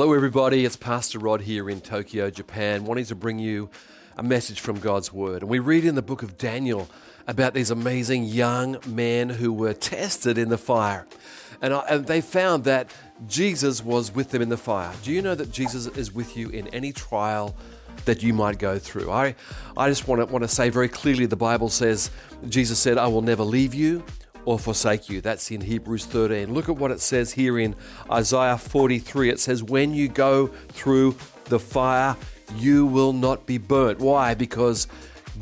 Hello, everybody. It's Pastor Rod here in Tokyo, Japan, wanting to bring you a message from God's Word. And we read in the book of Daniel about these amazing young men who were tested in the fire. And, I, and they found that Jesus was with them in the fire. Do you know that Jesus is with you in any trial that you might go through? I, I just want to, want to say very clearly the Bible says, Jesus said, I will never leave you or forsake you. That's in Hebrews 13. Look at what it says here in Isaiah 43. It says, When you go through the fire, you will not be burnt. Why? Because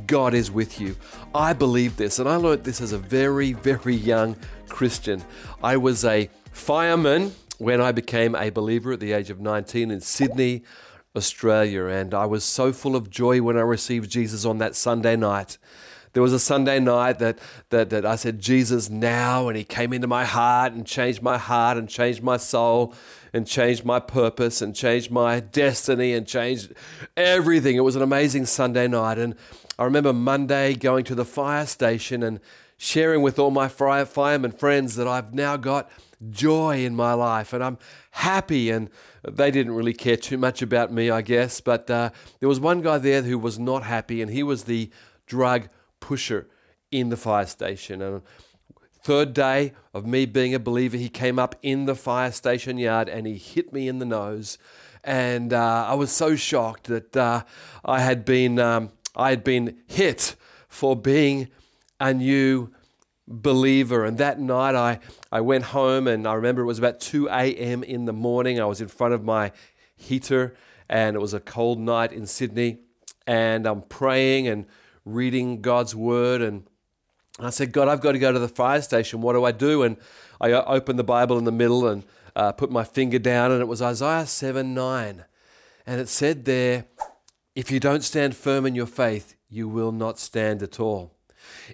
God is with you. I believe this, and I learned this as a very, very young Christian. I was a fireman when I became a believer at the age of 19 in Sydney, Australia, and I was so full of joy when I received Jesus on that Sunday night. There was a Sunday night that, that, that I said, Jesus now, and He came into my heart and changed my heart and changed my soul and changed my purpose and changed my destiny and changed everything. It was an amazing Sunday night. And I remember Monday going to the fire station and sharing with all my fire, fireman friends that I've now got joy in my life and I'm happy. And they didn't really care too much about me, I guess. But uh, there was one guy there who was not happy, and he was the drug pusher in the fire station. And third day of me being a believer, he came up in the fire station yard and he hit me in the nose. And uh, I was so shocked that uh, I had been um, I had been hit for being a new believer. And that night I, I went home and I remember it was about 2 a.m. in the morning. I was in front of my heater and it was a cold night in Sydney. And I'm praying and reading God's word. And I said, God, I've got to go to the fire station. What do I do? And I opened the Bible in the middle and uh, put my finger down, and it was Isaiah 7 9. And it said there, If you don't stand firm in your faith, you will not stand at all.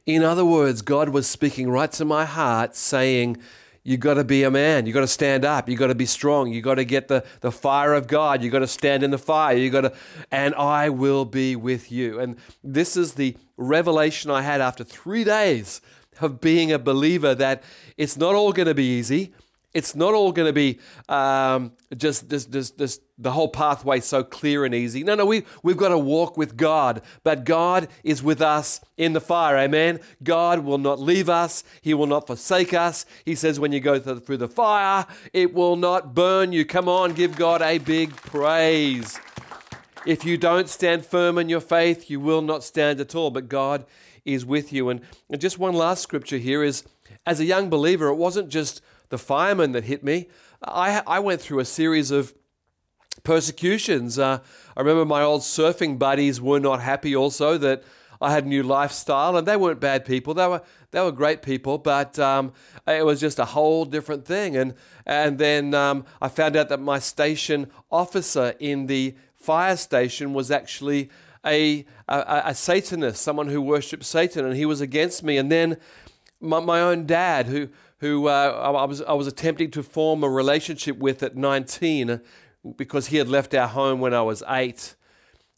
In other words, God was speaking right to my heart, saying, you got to be a man. You got to stand up. You got to be strong. You got to get the, the fire of God. You got to stand in the fire. You got to, and I will be with you. And this is the revelation I had after three days of being a believer that it's not all going to be easy. It's not all going to be um, just, just, just, just the whole pathway so clear and easy. No, no, we, we've got to walk with God. But God is with us in the fire. Amen. God will not leave us, He will not forsake us. He says, when you go through the fire, it will not burn you. Come on, give God a big praise. If you don't stand firm in your faith, you will not stand at all. But God is with you. And just one last scripture here is as a young believer, it wasn't just the fireman that hit me. I, I went through a series of persecutions. Uh, I remember my old surfing buddies were not happy also that I had a new lifestyle, and they weren't bad people. They were they were great people, but um, it was just a whole different thing. And and then um, I found out that my station officer in the fire station was actually a, a, a Satanist, someone who worshipped Satan, and he was against me. And then my, my own dad, who who uh, I, was, I was attempting to form a relationship with at 19 because he had left our home when I was eight.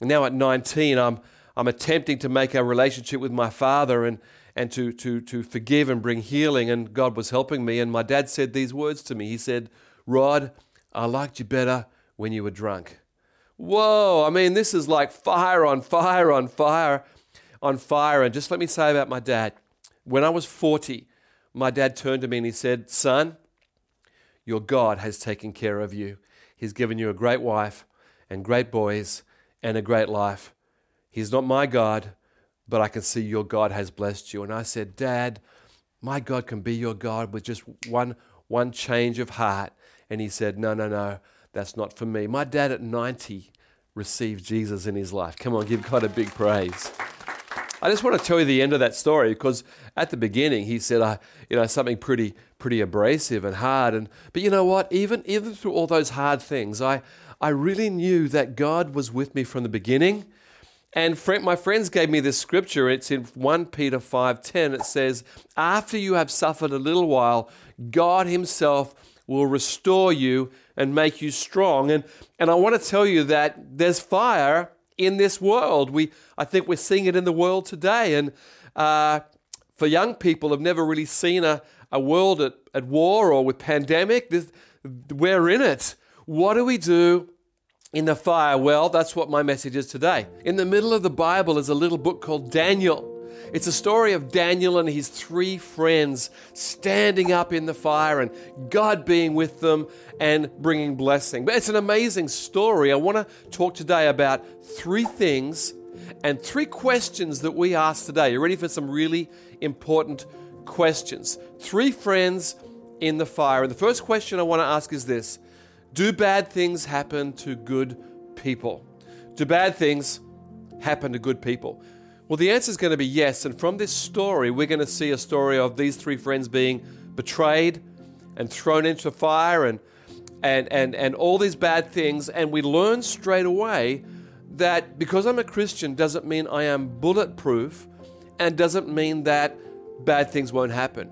And now at 19, I'm, I'm attempting to make a relationship with my father and, and to, to, to forgive and bring healing. And God was helping me. And my dad said these words to me He said, Rod, I liked you better when you were drunk. Whoa, I mean, this is like fire on fire on fire on fire. And just let me say about my dad when I was 40, my dad turned to me and he said, Son, your God has taken care of you. He's given you a great wife and great boys and a great life. He's not my God, but I can see your God has blessed you. And I said, Dad, my God can be your God with just one, one change of heart. And he said, No, no, no, that's not for me. My dad at 90 received Jesus in his life. Come on, give God a big praise. I just want to tell you the end of that story because at the beginning he said, uh, you know, something pretty, pretty abrasive and hard. And but you know what? Even even through all those hard things, I I really knew that God was with me from the beginning. And friend, my friends gave me this scripture. It's in 1 Peter 5:10. It says, "After you have suffered a little while, God himself will restore you and make you strong." And and I want to tell you that there's fire in this world. We, I think we're seeing it in the world today. And uh, for young people who've never really seen a, a world at, at war or with pandemic, this, we're in it. What do we do in the fire? Well, that's what my message is today. In the middle of the Bible is a little book called Daniel. It's a story of Daniel and his three friends standing up in the fire and God being with them and bringing blessing. But it's an amazing story. I want to talk today about three things and three questions that we ask today. You ready for some really important questions? Three friends in the fire. And the first question I want to ask is this Do bad things happen to good people? Do bad things happen to good people? Well, the answer is going to be yes. And from this story, we're going to see a story of these three friends being betrayed and thrown into fire and, and, and, and all these bad things. And we learn straight away that because I'm a Christian doesn't mean I am bulletproof and doesn't mean that bad things won't happen.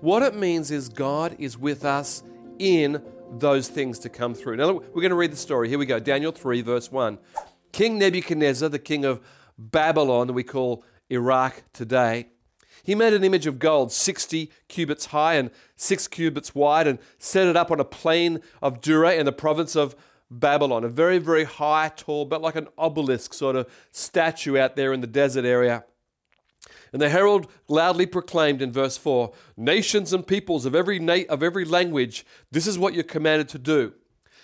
What it means is God is with us in those things to come through. Now, we're going to read the story. Here we go Daniel 3, verse 1. King Nebuchadnezzar, the king of Babylon we call Iraq today. He made an image of gold, 60 cubits high and 6 cubits wide, and set it up on a plain of Dura in the province of Babylon. A very, very high, tall, but like an obelisk sort of statue out there in the desert area. And the herald loudly proclaimed in verse 4 Nations and peoples of every, na- of every language, this is what you're commanded to do.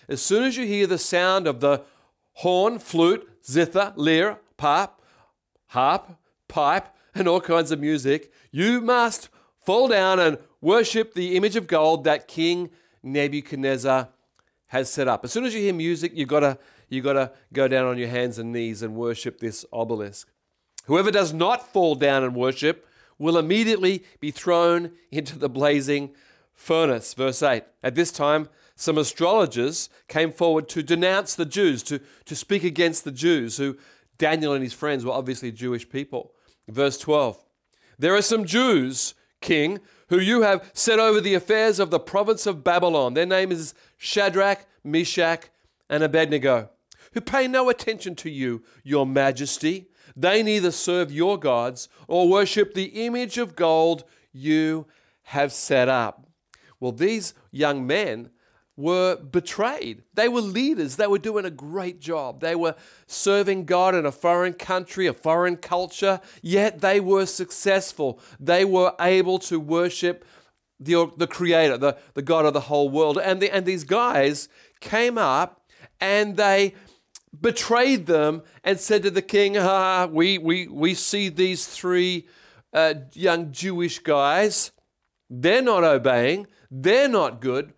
As soon as you hear the sound of the horn, flute, zither, lyre, harp, harp, pipe, and all kinds of music, you must fall down and worship the image of gold that King Nebuchadnezzar has set up. As soon as you hear music, you've got to you got to go down on your hands and knees and worship this obelisk. Whoever does not fall down and worship will immediately be thrown into the blazing furnace. Verse 8. At this time, some astrologers came forward to denounce the Jews, to, to speak against the Jews who Daniel and his friends were obviously Jewish people. Verse 12 There are some Jews, king, who you have set over the affairs of the province of Babylon. Their name is Shadrach, Meshach, and Abednego, who pay no attention to you, your majesty. They neither serve your gods or worship the image of gold you have set up. Well, these young men were betrayed. They were leaders. They were doing a great job. They were serving God in a foreign country, a foreign culture, yet they were successful. They were able to worship the, the Creator, the, the God of the whole world. And, the, and these guys came up and they betrayed them and said to the king, ah, we, we, we see these three uh, young Jewish guys. They're not obeying. They're not good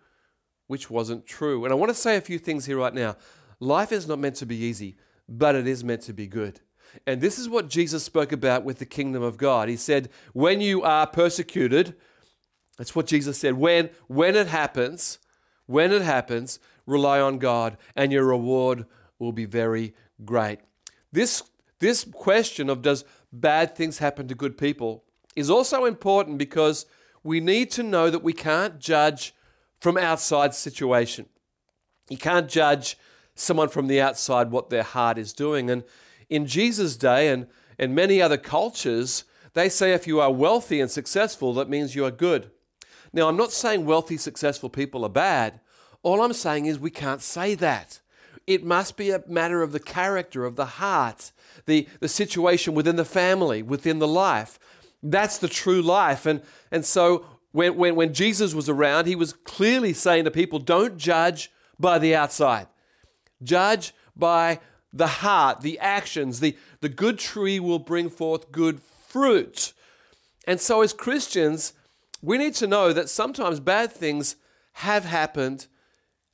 which wasn't true. And I want to say a few things here right now. Life is not meant to be easy, but it is meant to be good. And this is what Jesus spoke about with the kingdom of God. He said, when you are persecuted, that's what Jesus said. When, when it happens, when it happens, rely on God and your reward will be very great. This, this question of does bad things happen to good people is also important because we need to know that we can't judge from outside situation. You can't judge someone from the outside what their heart is doing. And in Jesus' day and, and many other cultures, they say if you are wealthy and successful, that means you are good. Now, I'm not saying wealthy, successful people are bad. All I'm saying is we can't say that. It must be a matter of the character, of the heart, the, the situation within the family, within the life. That's the true life. And, and so when, when, when Jesus was around, he was clearly saying to people, don't judge by the outside. Judge by the heart, the actions. The, the good tree will bring forth good fruit. And so, as Christians, we need to know that sometimes bad things have happened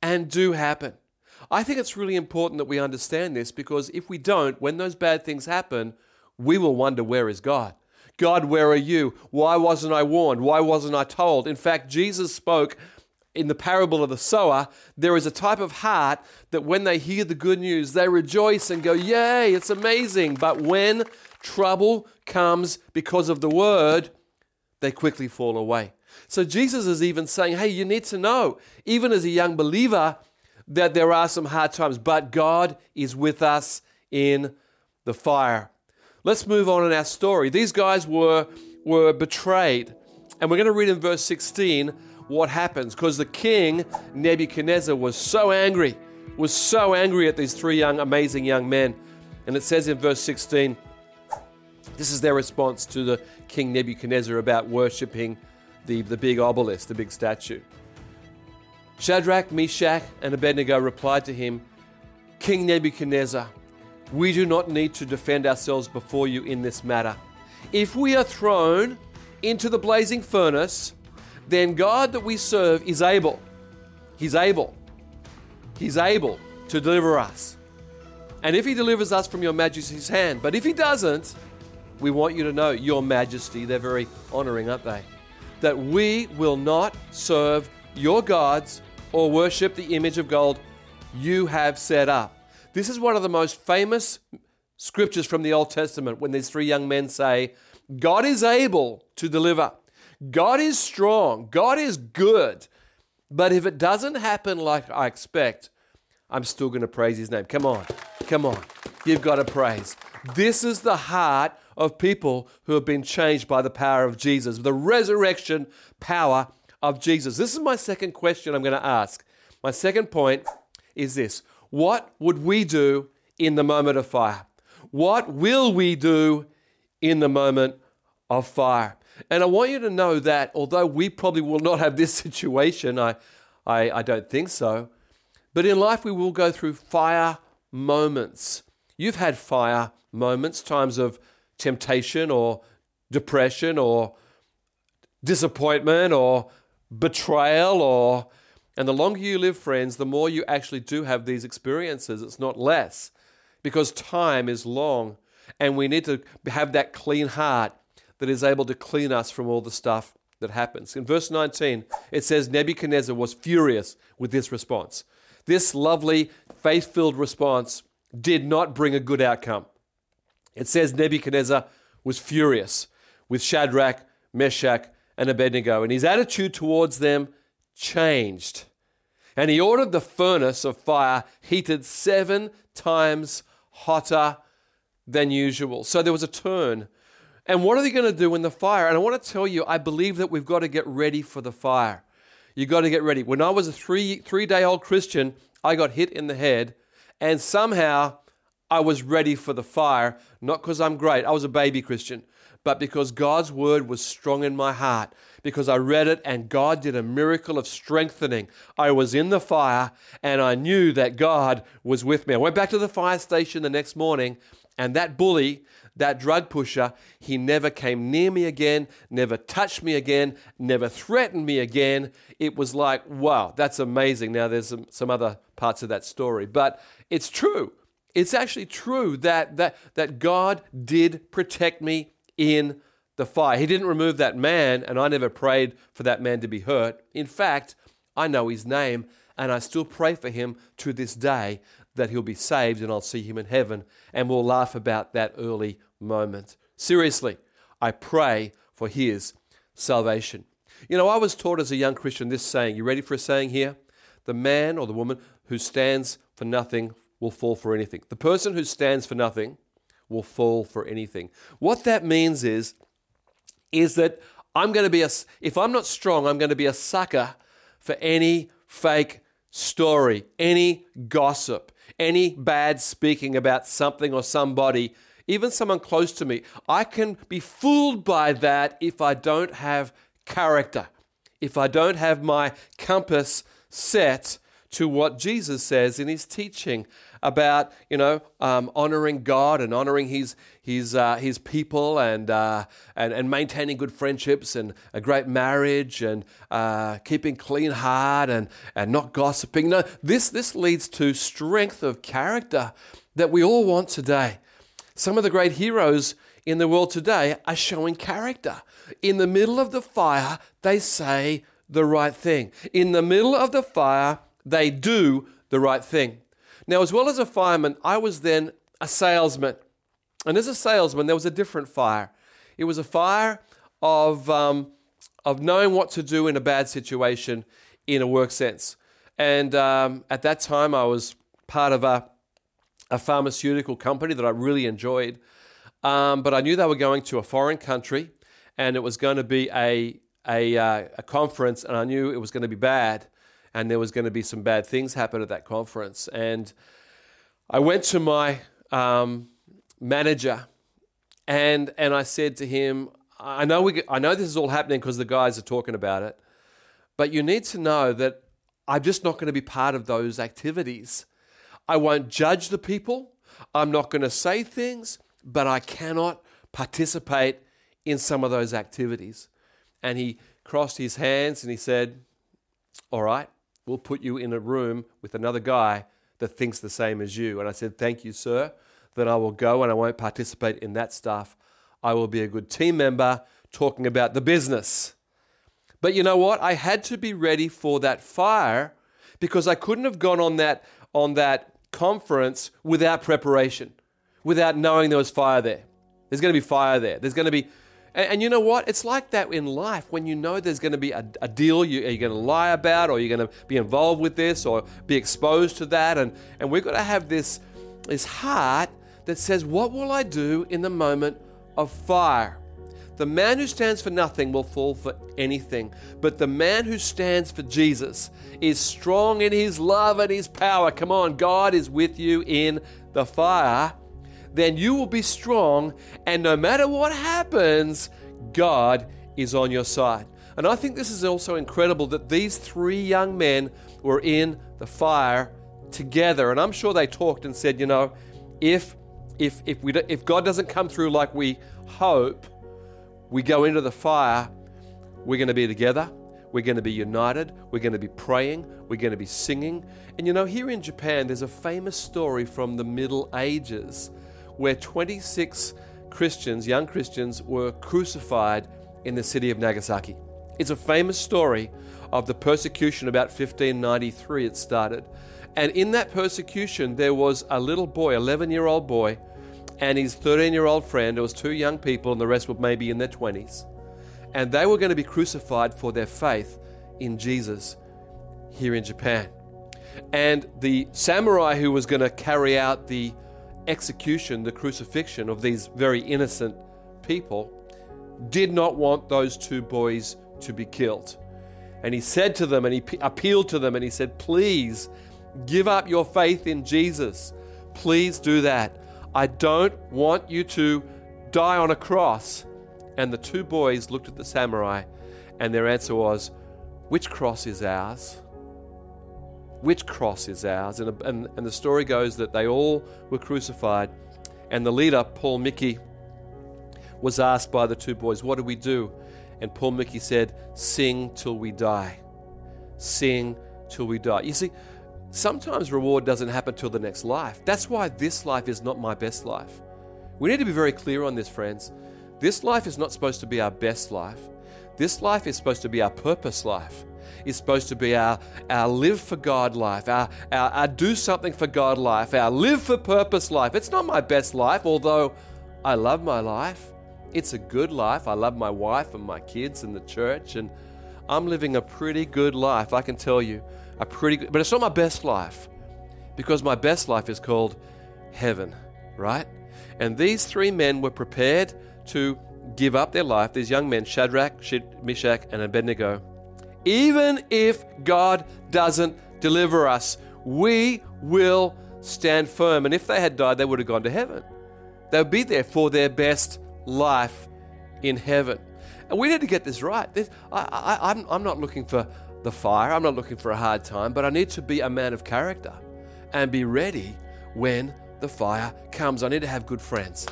and do happen. I think it's really important that we understand this because if we don't, when those bad things happen, we will wonder where is God? God, where are you? Why wasn't I warned? Why wasn't I told? In fact, Jesus spoke in the parable of the sower. There is a type of heart that when they hear the good news, they rejoice and go, Yay, it's amazing. But when trouble comes because of the word, they quickly fall away. So Jesus is even saying, Hey, you need to know, even as a young believer, that there are some hard times, but God is with us in the fire. Let's move on in our story. These guys were, were betrayed. And we're going to read in verse 16 what happens because the king, Nebuchadnezzar, was so angry, was so angry at these three young, amazing young men. And it says in verse 16, this is their response to the king Nebuchadnezzar about worshipping the, the big obelisk, the big statue. Shadrach, Meshach, and Abednego replied to him, King Nebuchadnezzar, we do not need to defend ourselves before you in this matter. If we are thrown into the blazing furnace, then God that we serve is able. He's able. He's able to deliver us. And if He delivers us from your majesty's hand, but if He doesn't, we want you to know, Your Majesty, they're very honoring, aren't they? That we will not serve your gods or worship the image of gold you have set up. This is one of the most famous scriptures from the Old Testament when these three young men say, God is able to deliver. God is strong. God is good. But if it doesn't happen like I expect, I'm still going to praise his name. Come on. Come on. You've got to praise. This is the heart of people who have been changed by the power of Jesus, the resurrection power of Jesus. This is my second question I'm going to ask. My second point is this What would we do in the moment of fire? What will we do in the moment of fire? And I want you to know that although we probably will not have this situation, I, I, I don't think so, but in life we will go through fire moments. You've had fire moments, times of temptation or depression or disappointment or betrayal or and the longer you live friends the more you actually do have these experiences it's not less because time is long and we need to have that clean heart that is able to clean us from all the stuff that happens. In verse 19, it says Nebuchadnezzar was furious with this response. This lovely, faith filled response did not bring a good outcome. It says Nebuchadnezzar was furious with Shadrach, Meshach, and Abednego, and his attitude towards them changed. And he ordered the furnace of fire heated seven times hotter than usual. So there was a turn and what are they going to do in the fire? And I want to tell you, I believe that we've got to get ready for the fire. You've got to get ready. When I was a three, three day old Christian, I got hit in the head, and somehow I was ready for the fire, not because I'm great, I was a baby Christian, but because God's word was strong in my heart, because I read it and God did a miracle of strengthening. I was in the fire and I knew that God was with me. I went back to the fire station the next morning, and that bully that drug pusher, he never came near me again, never touched me again, never threatened me again. It was like, wow, that's amazing. Now, there's some, some other parts of that story, but it's true. It's actually true that, that, that God did protect me in the fire. He didn't remove that man, and I never prayed for that man to be hurt. In fact, I know his name, and I still pray for him to this day that he'll be saved and I'll see him in heaven. And we'll laugh about that early moment. Seriously, I pray for his salvation. You know, I was taught as a young Christian this saying. You ready for a saying here? The man or the woman who stands for nothing will fall for anything. The person who stands for nothing will fall for anything. What that means is, is that I'm going to be a, if I'm not strong, I'm going to be a sucker for any fake story, any gossip, any bad speaking about something or somebody, even someone close to me. I can be fooled by that if I don't have character, if I don't have my compass set to what Jesus says in his teaching about you know um, honoring God and honoring His His uh, His people and, uh, and and maintaining good friendships and a great marriage and uh, keeping clean heart and and not gossiping. No, this this leads to strength of character that we all want today. Some of the great heroes in the world today are showing character. In the middle of the fire, they say the right thing. In the middle of the fire, they do the right thing. Now, as well as a fireman, I was then a salesman. And as a salesman, there was a different fire. It was a fire of, um, of knowing what to do in a bad situation in a work sense. And um, at that time, I was part of a, a pharmaceutical company that I really enjoyed. Um, but I knew they were going to a foreign country and it was going to be a, a, uh, a conference, and I knew it was going to be bad, and there was going to be some bad things happen at that conference. And I went to my um, manager, and and I said to him, I know we, I know this is all happening because the guys are talking about it, but you need to know that I'm just not going to be part of those activities. I won't judge the people. I'm not going to say things, but I cannot participate in some of those activities. And he crossed his hands and he said, All right, we'll put you in a room with another guy that thinks the same as you. And I said, Thank you, sir. Then I will go and I won't participate in that stuff. I will be a good team member talking about the business. But you know what? I had to be ready for that fire because I couldn't have gone on that on that conference without preparation, without knowing there was fire there. There's going to be fire there. There's going to be and, and, you know what? It's like that in life when you know there's going to be a, a deal you, are going to lie about or you're going to be involved with this or be exposed to that. And, and we've got to have this, this heart that says, What will I do in the moment of fire? The man who stands for nothing will fall for anything, but the man who stands for Jesus is strong in his love and his power. Come on, God is with you in the fire then you will be strong, and no matter what happens, God is on your side. And I think this is also incredible that these three young men were in the fire together. And I'm sure they talked and said, you know, if if if we if God doesn't come through like we hope, we go into the fire, we're going to be together. We're going to be united. We're going to be praying. We're going to be singing. And you know, here in Japan, there's a famous story from the Middle Ages where 26 Christians, young Christians, were crucified in the city of Nagasaki. It's a famous story of the persecution about 1593 it started. And in that persecution, there was a little boy, 11 year old boy, and his 13 year old friend. There was two young people, and the rest were maybe in their 20s. And they were going to be crucified for their faith in Jesus here in Japan. And the samurai who was going to carry out the execution, the crucifixion of these very innocent people, did not want those two boys to be killed. And he said to them, and he appealed to them, and he said, Please give up your faith in Jesus. Please do that. I don't want you to die on a cross. And the two boys looked at the samurai, and their answer was, Which cross is ours? Which cross is ours. And, and, and the story goes that they all were crucified. And the leader, Paul Miki, was asked by the two boys, What do we do? And Paul Miki said, Sing till we die. Sing till we die. You see, sometimes reward doesn't happen till the next life. That's why this life is not my best life. We need to be very clear on this, friends. This life is not supposed to be our best life. This life is supposed to be our purpose life is supposed to be our, our live for God life, our, our, our do something for God life, our live for purpose life. It's not my best life, although I love my life. It's a good life. I love my wife and my kids and the church, and I'm living a pretty good life, I can tell you. A pretty good, but it's not my best life because my best life is called heaven, right? And these three men were prepared to give up their life, these young men, Shadrach, Meshach, and Abednego. Even if God doesn't deliver us, we will stand firm. And if they had died, they would have gone to heaven. They would be there for their best life in heaven. And we need to get this right. This, I, am I'm not looking for the fire, I'm not looking for a hard time, but I need to be a man of character and be ready when the fire comes. I need to have good friends.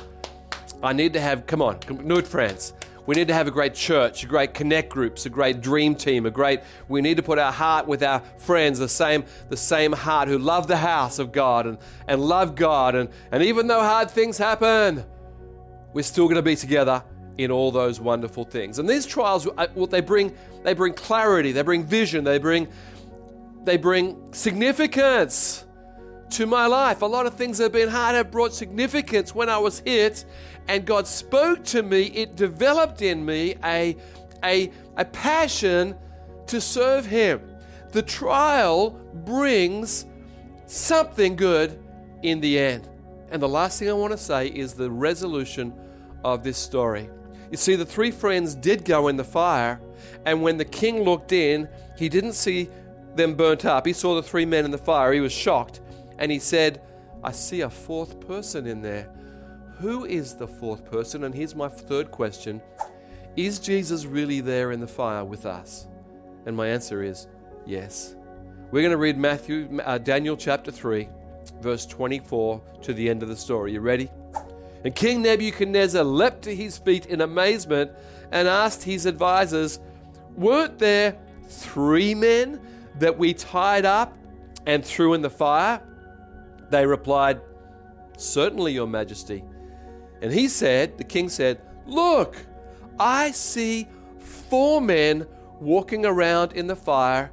I need to have, come on, good friends. We need to have a great church, a great connect groups, a great dream team, a great we need to put our heart with our friends, the same, the same heart who love the house of God and, and love God. And, and even though hard things happen, we're still going to be together in all those wonderful things. And these trials, uh, what they bring, they bring clarity, they bring vision, they bring, they bring significance to my life. A lot of things that have been hard have brought significance when I was hit and God spoke to me, it developed in me a, a, a passion to serve Him. The trial brings something good in the end. And the last thing I want to say is the resolution of this story. You see, the three friends did go in the fire, and when the king looked in, he didn't see them burnt up. He saw the three men in the fire. He was shocked, and he said, I see a fourth person in there. Who is the fourth person? And here's my third question Is Jesus really there in the fire with us? And my answer is yes. We're going to read Matthew, uh, Daniel chapter 3, verse 24 to the end of the story. You ready? And King Nebuchadnezzar leapt to his feet in amazement and asked his advisers, Weren't there three men that we tied up and threw in the fire? They replied, Certainly, Your Majesty. And he said, The king said, Look, I see four men walking around in the fire,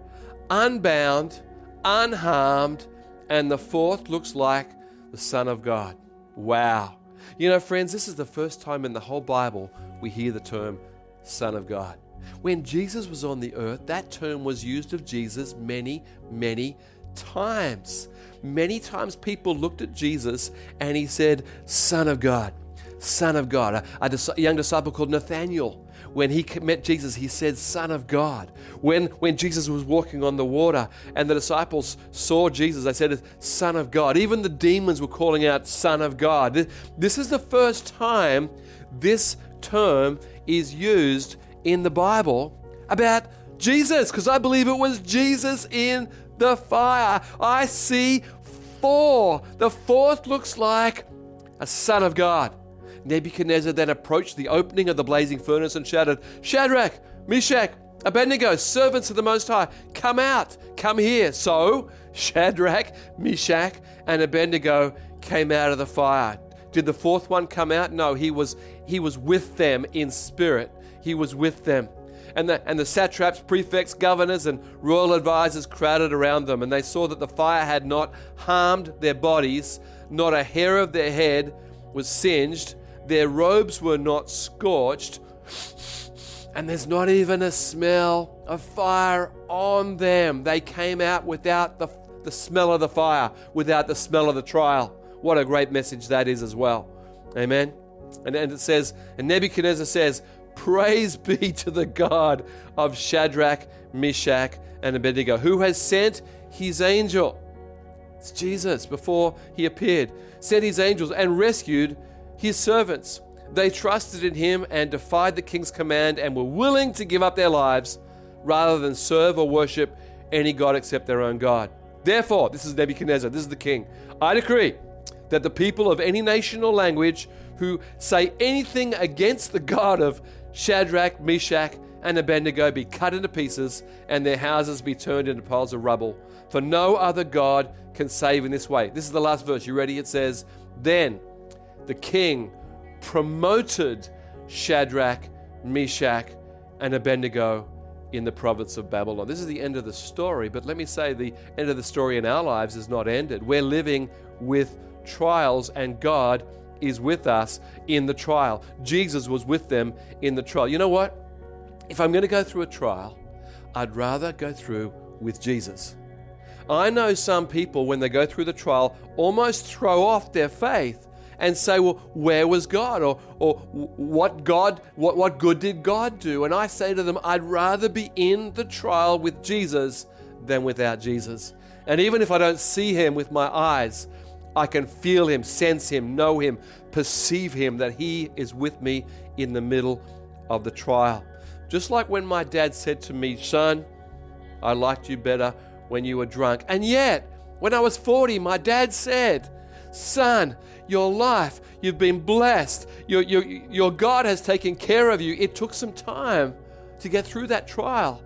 unbound, unharmed, and the fourth looks like the Son of God. Wow. You know, friends, this is the first time in the whole Bible we hear the term Son of God. When Jesus was on the earth, that term was used of Jesus many, many times. Many times people looked at Jesus and he said, Son of God, Son of God. A, a, young disciple called Nathaniel, when he met Jesus, he said, Son of God. When, when Jesus was walking on the water and the disciples saw Jesus, they said, Son of God. Even the demons were calling out, Son of God. This is the first time this term is used in the Bible about Jesus, because I believe it was Jesus in the fire. I see four. The fourth looks like a son of God. Nebuchadnezzar then approached the opening of the blazing furnace and shouted, Shadrach, Meshach, Abednego, servants of the Most High, come out, come here. So Shadrach, Meshach, and Abednego came out of the fire. Did the fourth one come out? No, he was he was with them in spirit. He was with them. And the, and the satraps, prefects, governors, and royal advisers crowded around them, and they saw that the fire had not harmed their bodies, not a hair of their head was singed, their robes were not scorched, and there's not even a smell of fire on them. They came out without the, the smell of the fire, without the smell of the trial. What a great message that is as well. Amen. And, and it says, and Nebuchadnezzar says, Praise be to the God of Shadrach, Meshach, and Abednego, who has sent his angel. It's Jesus before he appeared, sent his angels and rescued his servants. They trusted in him and defied the king's command and were willing to give up their lives rather than serve or worship any God except their own God. Therefore, this is Nebuchadnezzar, this is the king. I decree that the people of any nation or language who say anything against the God of Shadrach, Meshach, and Abednego be cut into pieces and their houses be turned into piles of rubble. For no other God can save in this way. This is the last verse. You ready? It says, Then the king promoted Shadrach, Meshach, and Abednego in the province of Babylon. This is the end of the story, but let me say the end of the story in our lives is not ended. We're living with trials, and God is with us in the trial. Jesus was with them in the trial. You know what? If I'm going to go through a trial, I'd rather go through with Jesus. I know some people, when they go through the trial, almost throw off their faith and say, well, where was God? Or, or what God, what, what good did God do? And I say to them, I'd rather be in the trial with Jesus than without Jesus. And even if I don't see him with my eyes, I can feel him, sense him, know him, perceive him that he is with me in the middle of the trial. Just like when my dad said to me, Son, I liked you better when you were drunk. And yet, when I was 40, my dad said, Son, your life, you've been blessed. Your, your, your God has taken care of you. It took some time to get through that trial.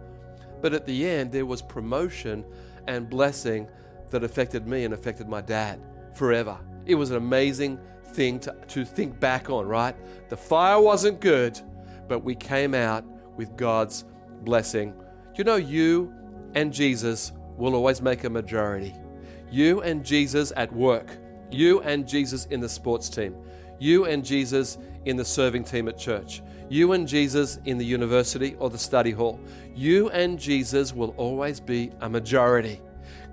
But at the end, there was promotion and blessing that affected me and affected my dad forever. It was an amazing thing to, to think back on, right? The fire wasn't good, but we came out with God's blessing. You know, you and Jesus will always make a majority. You and Jesus at work, you and Jesus in the sports team, you and Jesus in the serving team at church, you and Jesus in the university or the study hall. You and Jesus will always be a majority.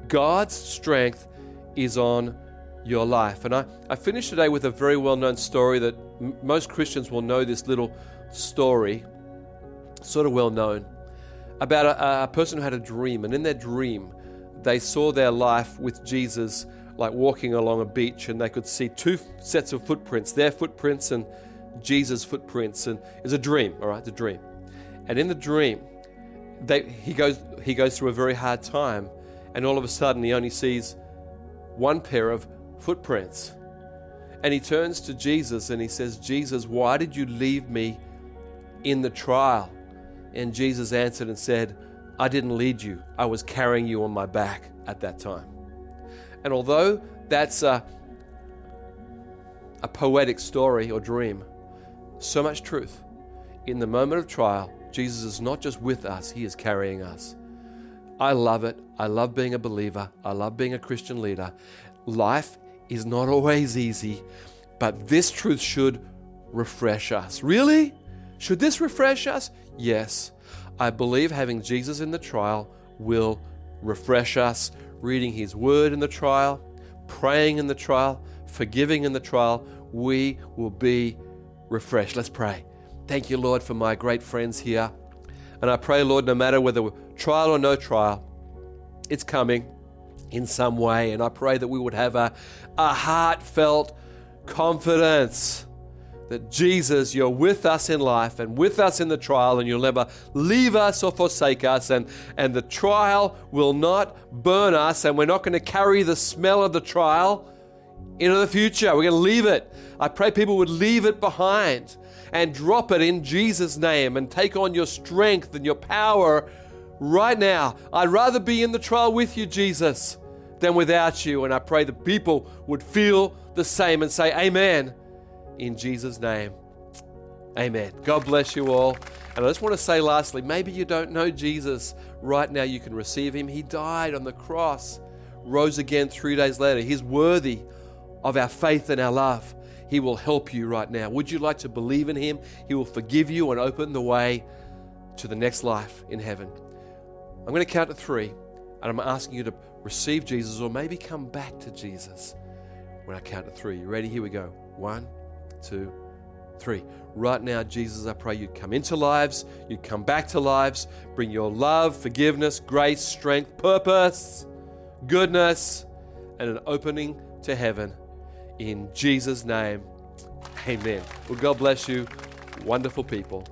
God's strength is on your life. And I, I finished today with a very well known story that M- most Christians will know this little story, sort of well known, about a, a person who had a dream. And in their dream, they saw their life with Jesus like walking along a beach and they could see two sets of footprints their footprints and Jesus' footprints. And it's a dream, all right, it's a dream. And in the dream, they, he, goes, he goes through a very hard time, and all of a sudden he only sees one pair of footprints. And he turns to Jesus and he says, Jesus, why did you leave me in the trial? And Jesus answered and said, I didn't lead you. I was carrying you on my back at that time. And although that's a, a poetic story or dream, so much truth. In the moment of trial, Jesus is not just with us, He is carrying us. I love it. I love being a believer. I love being a Christian leader. Life is not always easy, but this truth should refresh us. Really? Should this refresh us? Yes. I believe having Jesus in the trial will refresh us, reading His Word in the trial, praying in the trial, forgiving in the trial, we will be refreshed. Let's pray. Thank you, Lord, for my great friends here. And I pray, Lord, no matter whether trial or no trial, it's coming in some way. And I pray that we would have a, a heartfelt confidence that Jesus, you're with us in life and with us in the trial, and you'll never leave us or forsake us. And, and the trial will not burn us, and we're not going to carry the smell of the trial into the future. We're going to leave it. I pray people would leave it behind and drop it in Jesus' name and take on your strength and your power right now. I'd rather be in the trial with you, Jesus, than without you. And I pray the people would feel the same and say, Amen in Jesus' name. Amen. God bless you all. And I just want to say lastly, maybe you don't know Jesus right now. You can receive him. He died on the cross, rose again three days later. He's worthy of our faith and our love. He will help you right now. Would you like to believe in him? He will forgive you and open the way to the next life in heaven. I'm going to count to three, and I'm asking you to receive Jesus or maybe come back to Jesus when I count to three. You ready? Here we go. One two, three. Right now, Jesus, I pray you'd come into lives, you'd come back to lives, bring your love, forgiveness, grace, strength, purpose, goodness, and an opening to heaven. In Jesus' name, amen. Well, God bless you, wonderful people.